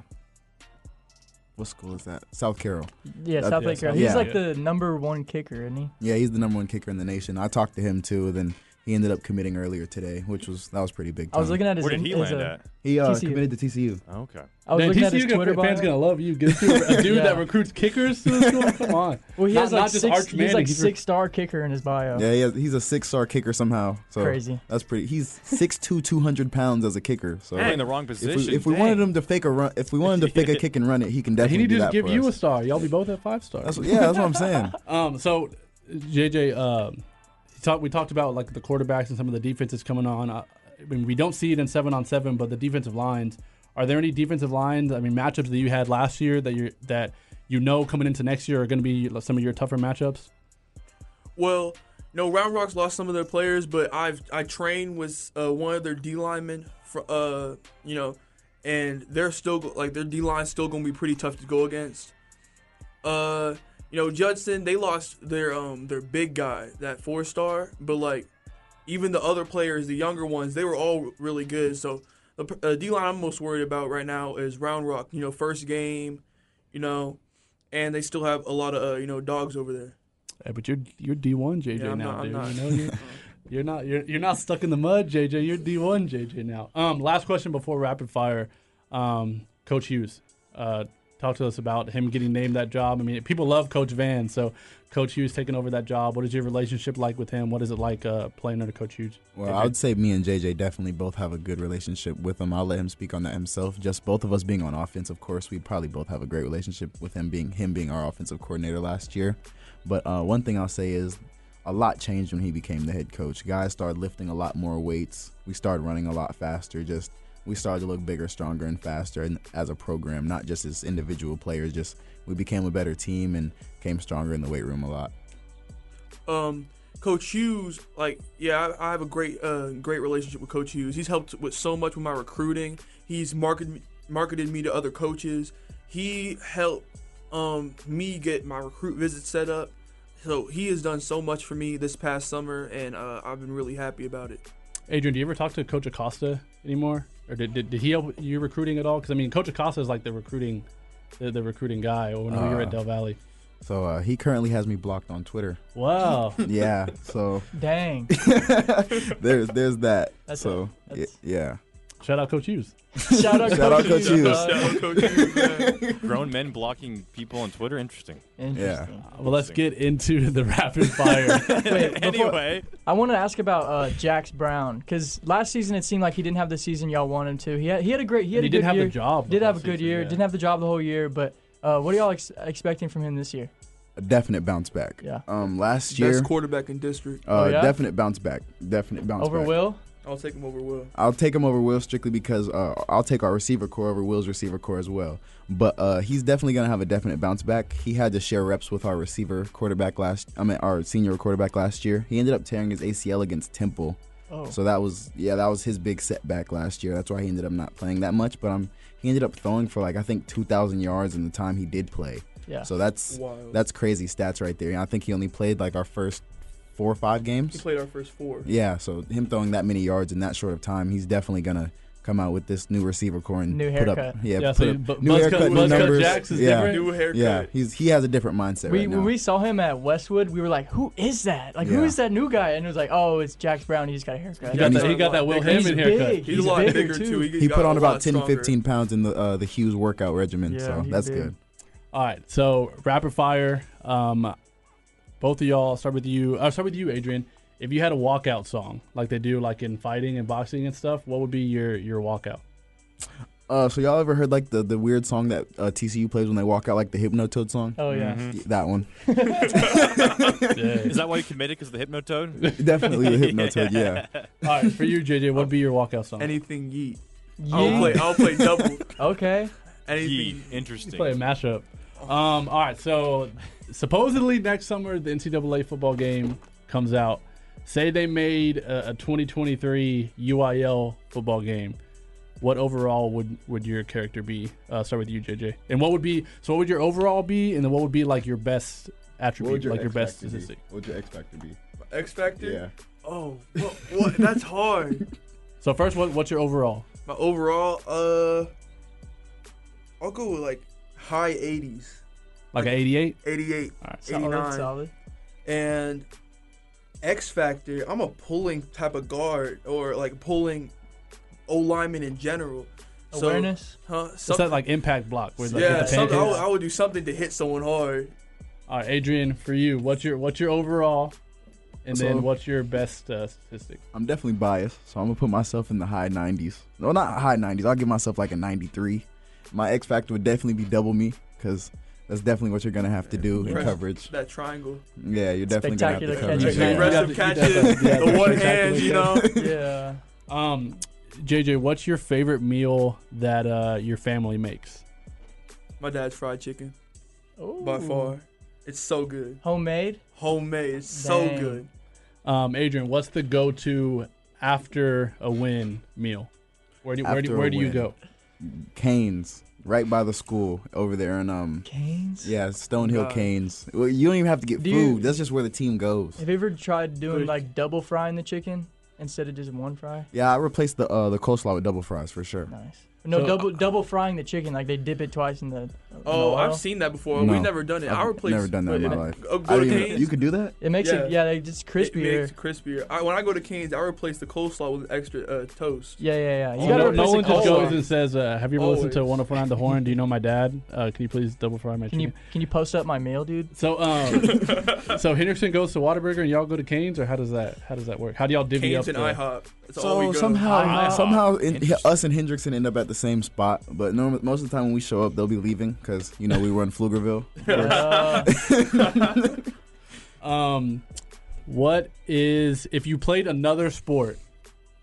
what school is that? South Carroll. yeah, South Lake. South- He's yeah. like the number one kicker, isn't he? Yeah, he's the number one kicker in the nation. I talked to him too. Then he ended up committing earlier today, which was that was pretty big. I was looking at his. Where did he his, land uh, at? He uh, TCU. committed to TCU. Okay. I was Man, looking at his TCU Twitter fans bio. gonna love you get a dude Yeah. that recruits kickers to the school come on Well, he Not- has not like just six, Arch he's like six star kicker in his bio. Yeah, he has, he's a six-star kicker somehow. So Crazy. That's pretty. He's 6'2", 200 pounds as a kicker. So We're in the wrong if position. we, if we wanted him to fake a run, if we wanted him to fake a kick and run it, he can he definitely need to do just that give for you a star y'all be both at five stars That's, yeah, that's what I'm saying. Um, so JJ, um, he talk, we talked about like the quarterbacks and some of the defenses coming on. Uh, I mean, we don't see it in seven on seven, but the defensive lines. Are there any defensive lines? I mean, matchups that you had last year that you that you know coming into next year are going to be some of your tougher matchups? Well, no, Round Rock's lost some of their players, but I've I trained with uh, one of their D linemen, for, uh, you know, and they're still like their D line's still gonna be pretty tough to go against. Uh, you know, Judson they lost their um their big guy, that four star, but like even the other players, the younger ones, they were all really good. So the uh, D line I'm most worried about right now is Round Rock. You know, first game, you know, and they still have a lot of uh, you know dogs over there. Hey, but you're you're D one JJ Yeah, now, not- dude. not. You know you're, you're not you're you're not stuck in the mud, JJ. You're D one JJ now. Um, last question before rapid fire. Um, Coach Hughes, uh, talk to us about him getting named that job. I mean, people love Coach Van, so Coach Hughes taking over that job. What is your relationship like with him? What is it like uh, playing under Coach Hughes? Well, I would say me and JJ definitely both have a good relationship with him. I'll let him speak on that himself. Just both of us being on offense, of course, we probably both have a great relationship with him being him being our offensive coordinator last year. But uh, one thing I'll say is a lot changed when he became the head coach. Guys started lifting a lot more weights. We started running a lot faster. Just we started to look bigger, stronger, and faster and as a program, not just as individual players. Just we became a better team and came stronger in the weight room a lot. um, Coach Hughes, like, yeah, I, I have a great, uh, great relationship with Coach Hughes. He's helped with so much with my recruiting. He's marketed marketed me to other coaches. He helped um, me get my recruit visit set up. So he has done so much for me this past summer, and uh, I've been really happy about it. Adrian, do you ever talk to Coach Acosta anymore, or did, did, did he help you recruiting at all? Because I mean, Coach Acosta is like the recruiting, the, the recruiting guy when we were at Uh, Del Valle. So uh, he currently has me blocked on Twitter. Wow. Yeah, so Dang. there's there's that. That's so a- that's- yeah. Shout out Coach Hughes. Shout out, Shout out Coach Hughes. Shout out Coach Hughes. Grown men blocking people on Twitter. Interesting. Interesting. Well, let's get into the rapid fire. Wait, before- anyway, I want to ask about uh, Jax Brown because last season it seemed like he didn't have the season y'all wanted him to. He had, he had a great he had And he a good didn't have the year. job Did have a good season, year. yeah. Didn't have the job the whole year. But uh, what are y'all ex- expecting from him this year? A definite bounce back. Yeah. Um, last year, Best quarterback in district. uh, Oh, yeah? definite bounce back. Definite bounce Over back. Will? I'll take him over Will. I'll take him over Will strictly because uh, I'll take our receiver core over Will's receiver core as well. But uh, he's definitely gonna have a definite bounce back. He had to share reps with our receiver quarterback last. I mean, our senior quarterback last year. He ended up tearing his ACL against Temple. Oh. So that was yeah, that was his big setback last year. That's why he ended up not playing that much. But um, he ended up throwing for like I think two thousand yards in the time he did play. Yeah. So that's Wild. that's crazy stats right there. And I think he only played like our first four or five games. He games. played our first four. Yeah, so him throwing that many yards in that short of time, he's definitely gonna come out with this new receiver core and New put up, yeah, Yeah, put so up Bu- new Buzzcut- haircut, new Buzzcut numbers. Jax is yeah, different? New haircut. yeah, he's he has a different mindset We right now. when we saw him at Westwood, we were like, "Who is that? Like, who Yeah. is that new guy?" And it was like, "Oh, it's Jax Brown. He just got a haircut." He got, he's that, he got that Will bigger. Hammond He's haircut. big. He's, He's a lot bigger, bigger too. too. he got put on about 10, stronger. 15 pounds in the uh, the Hughes workout regimen, Yeah, so that's big. good. All right, so rapid fire. Um, both of y'all. I'll start with you. I'll start with you, Adrian. If you had a walkout song like they do, like in fighting and boxing and stuff, what would be your your walkout? Uh, so y'all ever heard like the, the weird song that uh, TCU plays when they walk out, like the Hypnotoad song? Oh yeah. Mm-hmm. Y- That one, Is that why you committed? Because of the Hypnotoad? definitely the Hypnotoad. Yeah, All right, for you, JJ, what would be your walkout song? Anything yeet. Yeet. I'll play. I'll play double. Okay. Anything. Yeet. Interesting. play a mashup. Um, all right, so supposedly next summer the NCAA football game comes out. Say they made a, a 2023 UIL football game. What overall would would your character be? Uh, start with you, JJ. And what would be so? What would your overall be? And then what would be like your best attribute, like your best statistic? What would your X factor be? X Factor. Yeah. Oh, what, what? That's hard. So first, what what's your overall? My overall, uh, I'll go with like high 80s, Like an 88? 88, All right. Solid. 89. Solid. and X Factor. I'm a pulling type of guard or like pulling O lineman in general. So, Awareness. huh? Is that like impact block? Where like, yeah, hit the I, would. I would do something to hit someone hard. All right, Adrian, for you, what's your what's your overall, and So- then what's your best uh, statistic? I'm definitely biased, so I'm gonna put myself in the high 90s. No, not high 90s. I'll give myself like a 93. My X factor would definitely be double me, because that's definitely what you're gonna have to do in Press coverage. That triangle. Yeah, you're definitely gonna have to cover. catches, it. man. Aggressive You have to- catches, you the one hand, you know. Yeah. Um, JJ, what's your favorite meal that uh, your family makes? My dad's fried chicken Ooh. by far. It's so good. Homemade. Homemade. It's so good. Um, Adrian, what's the go-to after a win meal? Where do where do, where do you go? Canes, right by the school over there in um Canes. yeah Stonehill God. Canes. Well, you don't even have to get Do you- food. That's just where the team goes. Have you ever tried doing like double frying the chicken instead of just one fry? Yeah, I replaced the uh, the coleslaw with double fries for sure. Nice. No, So- double double frying the chicken. Like they dip it twice in the. In the Oh, I've seen that before. No, We've never done it. I've I replace. never done that in my life. Go, I go to didn't even- Canes. you could do that. It makes it Yeah. yeah, like just It crispier. makes crispier. I, when I go to Canes, I replace the coleslaw with extra uh, toast. yeah, yeah, yeah. You Oh, gotta no, replace Nolan the just coleslaw. goes and says, uh, "Have you ever listened to Always. 104.9 The Horn? Do you know my dad? Uh, can you please double fry my Can you chicken?" can you post up my mail, dude? So, um, so Hendrickson goes to Whataburger and y'all go to Canes, or how does that how does that work? How do y'all divvy Canes up? and the- IHOP. That's all we So go. somehow, somehow, in, us and Hendrickson end up at the same spot. But norm- most of the time when we show up, they'll be leaving because you know we run Pflugerville. Uh, Um, what is if you played another sport?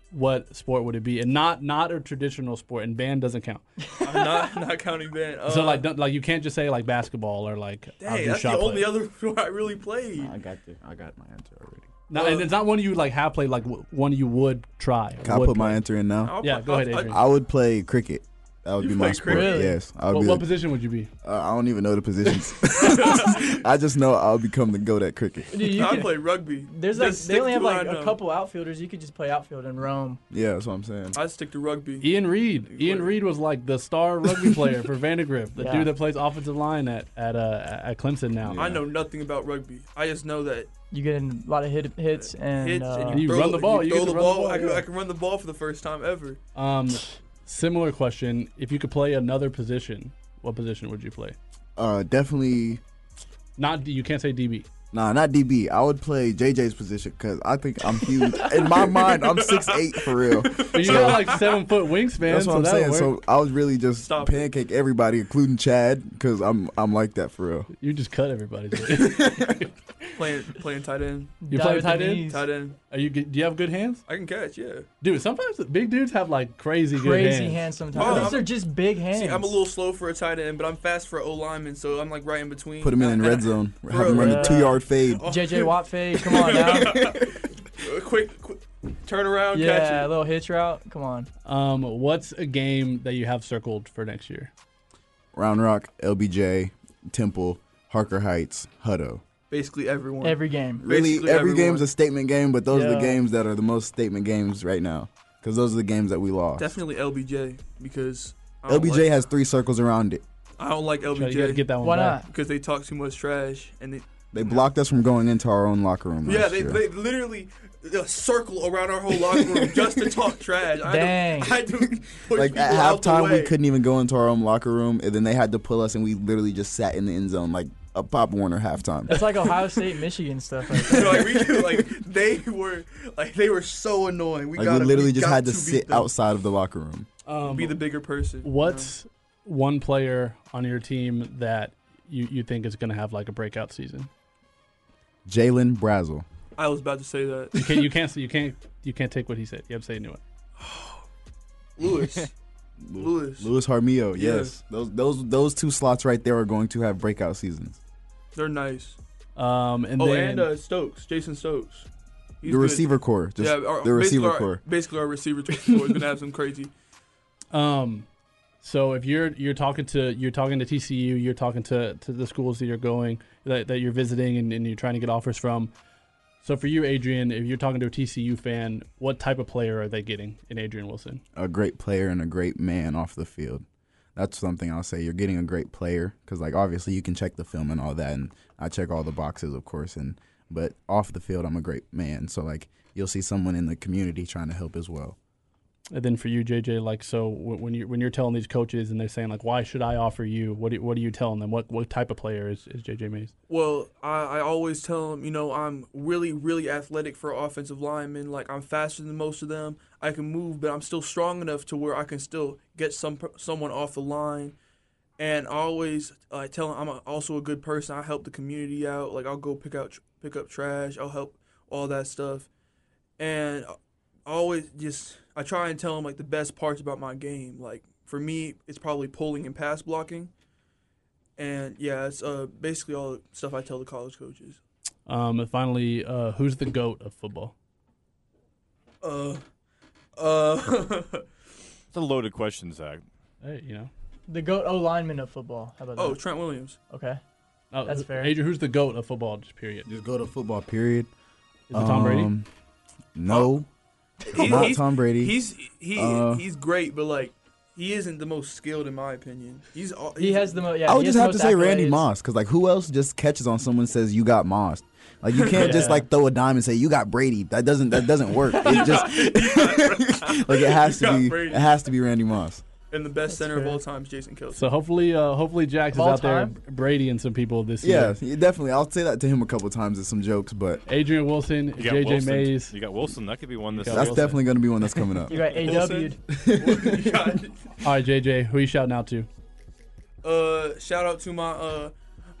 What sport would it be? And not not a traditional sport. And band doesn't count. I'm not not counting band. Uh, so like don't, like you can't just say like basketball or like I'll dang, that's shot the only other sport I really played. I got the, I got my answer already. No, and it's not one you like have played. Like w- one you would try. Can I would put my answer in now? I'll Yeah, pl- go ahead, I'll- Adrian. I would play cricket. That would You be my play sport. cricket? Yes, I would What, be. what the- position would you be? uh, I don't even know the positions. I just know I'll become the goat at cricket. dude, you I could- play rugby. there's like Just they only have like a couple outfielders. You could just play outfield and roam. Yeah, that's what I'm saying. I stick to rugby. Ian Reed. Ian Reed was like the star rugby player for Vandegrift, the Yeah. dude that plays offensive line at at uh, at Clemson now. Yeah. I know nothing about rugby. I just know that You get in a lot of hit, hits and hits uh, and you, You throw, run the ball, you throw the to run the ball. ball, I, can, yeah. I can run the ball for the first time ever. Um, similar question: If you could play another position, what position would you play? Uh, definitely. Not you can't say DB. Nah, not DB. I would play JJ's position because I think I'm huge. In my mind, I'm six eight for real. But you got like seven foot wingspan. That's what so I'm saying. work. So I was really just Stop it. pancake everybody, including Chad, because I'm I'm like that for real. you just cut everybody. Playing playing tight end. You dive play tight end? Tight end. Are you? Do you have good hands, I can catch. Yeah. dude? Sometimes big dudes have like crazy, good crazy hands. hands sometimes. Oh, These I'm- are just big hands. See, I'm a little slow for a tight end, but I'm fast for an O lineman, so I'm like right in between. Put him in in red zone. Have him run the two yard fade. JJ Watt fade. Come on now. Quick, quick turn around, yeah, catch a it. little hitch route. Come on. Um, what's a game that you have circled for next year? Round Rock, LBJ, Temple, Harker Heights, Hutto. Basically everyone. Every game. Really, Basically every everyone. game's a statement game, but those are the games that are the most statement games right now. because those are the games that we lost. Definitely LBJ because LBJ like, has three circles around it. I don't like You gotta LBJ get that one Why back. not? because they talk too much trash and they They blocked us from going into our own locker room. yeah last they, year. they literally a circle around our whole locker room just to talk trash. I Dang. Had to, I had to push like at halftime, we couldn't even go into our own locker room, and then they had to pull us, and we literally just sat in the end zone like a Pop Warner halftime. It's like Ohio State, Michigan stuff. Like that. So, like, we, like they were like they were so annoying. We Like got we literally just got had to beat sit them. outside of the locker room. Um, be the bigger person. you know? What's one player on your team that you, you think is going to have like a breakout season? Jalen Brazel. I was about to say that. You can't you can't you can't you can't take what he said. You have to say a new one. Lewis. Lewis. Louis Harmio, Yeah. yes. Those those those two slots right there are going to have breakout seasons. They're nice. Um, and oh, then and uh, Stokes, Jason Stokes. He's the good. receiver core, just yeah, our, the receiver basically our, core. Basically, our receiver core is gonna have some crazy. Um, so if you're you're talking to you're talking to TCU, you're talking to, to the schools that you're going that, that you're visiting and, and you're trying to get offers from. So for you, Adrian, if you're talking to a TCU fan, what type of player are they getting in Adrian Wilson? a great player and a great man off the field. That's something I'll say. You're getting a great player because, like, obviously you can check the film and all that, and I check all the boxes, of course. And but off the field, I'm a great man. So like, you'll see someone in the community trying to help as well. And then for you, JJ, like so when you when you're telling these coaches and they're saying like, why should I offer you? What do, what are you telling them? What what type of player is, is JJ Mays? Well, I, I always tell them, you know, I'm really, really athletic for offensive linemen. Like I'm faster than most of them. I can move, but I'm still strong enough to where I can still get some someone off the line. And I always uh, tell them I'm a, also a good person. I help the community out. Like I'll go pick out pick up trash. I'll help all that stuff. And I always just I try and tell them like the best parts about my game. Like for me, it's probably pulling and pass blocking. And yeah, it's uh, basically all the stuff I tell the college coaches. Um, and finally, uh, who's the goat of football? Uh, uh, It's a loaded question, Zach. Hey, you know. The goat O lineman of football. How about oh, that? Trent Williams. Okay. Oh, That's fair. Adrian, who's the goat of football? Just period. Just goat of football. Period. Is it Tom Brady? Um, No, He- not he's- Tom Brady. He's he Uh, he's great, but like he isn't the most skilled in my opinion. He's, all, He has the most. Yeah. I would just have to most say Randy. Moss because like who else just catches on someone says you got Moss? Like you can't just like throw a dime and say you got Brady. That doesn't that doesn't work. It just like it has to be Brady. it has to be Randy Moss. And the best center of all time is Jason Kelce. So hopefully, uh, hopefully Jax is Of all out there time? Brady and some people this Yeah, year. yeah, definitely. I'll say that to him a couple times as some jokes, but Adrian Wilson, You got JJ Wilson. Mays. You got Wilson. That could be one this. that's Wilson. definitely going to be one that's coming up. You got Wilson? AW'd. You got- All right, JJ, who are you shouting out to? uh, shout out to my uh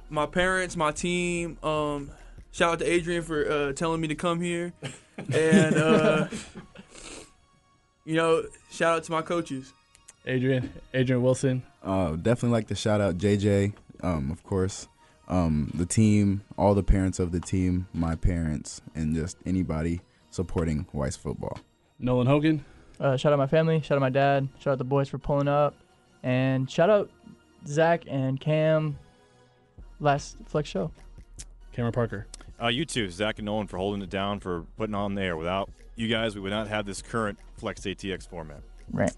my parents, my team. Um, shout out to Adrian for uh, telling me to come here, and uh, you know, shout out to my coaches. Adrian, Adrian Wilson. Uh, definitely like to shout out JJ, um, of course, um, the team, all the parents of the team, my parents, and just anybody supporting Weiss football. Nolan Hogan. Uh, shout out my family. Shout out my dad. Shout out the boys for pulling up, and shout out Zach and Cam. Last flex show. Cameron Parker. Uh, you too, Zach and Nolan, for holding it down, for putting on there. Without you guys, we would not have this current Flex ATX format. Right.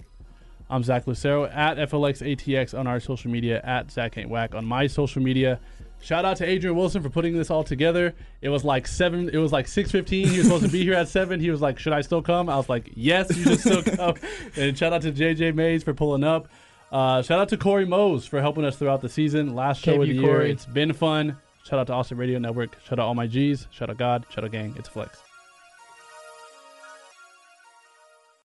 I'm Zach Lucero at FLXATX on our social media, at Zach Ain't Whack on my social media. Shout out to Adrian Wilson for putting this all together. It was like seven. It was like six fifteen. He was supposed to be here at seven. He was like, "Should I still come?" I was like, "Yes, you should still come." and shout out to JJ Mays for pulling up. Uh, shout out to Corey Mose for helping us throughout the season. Last show of the year. Corey. It's been fun. Shout out to Austin Radio Network. Shout out all my G's. Shout out God. Shout out gang. It's flex.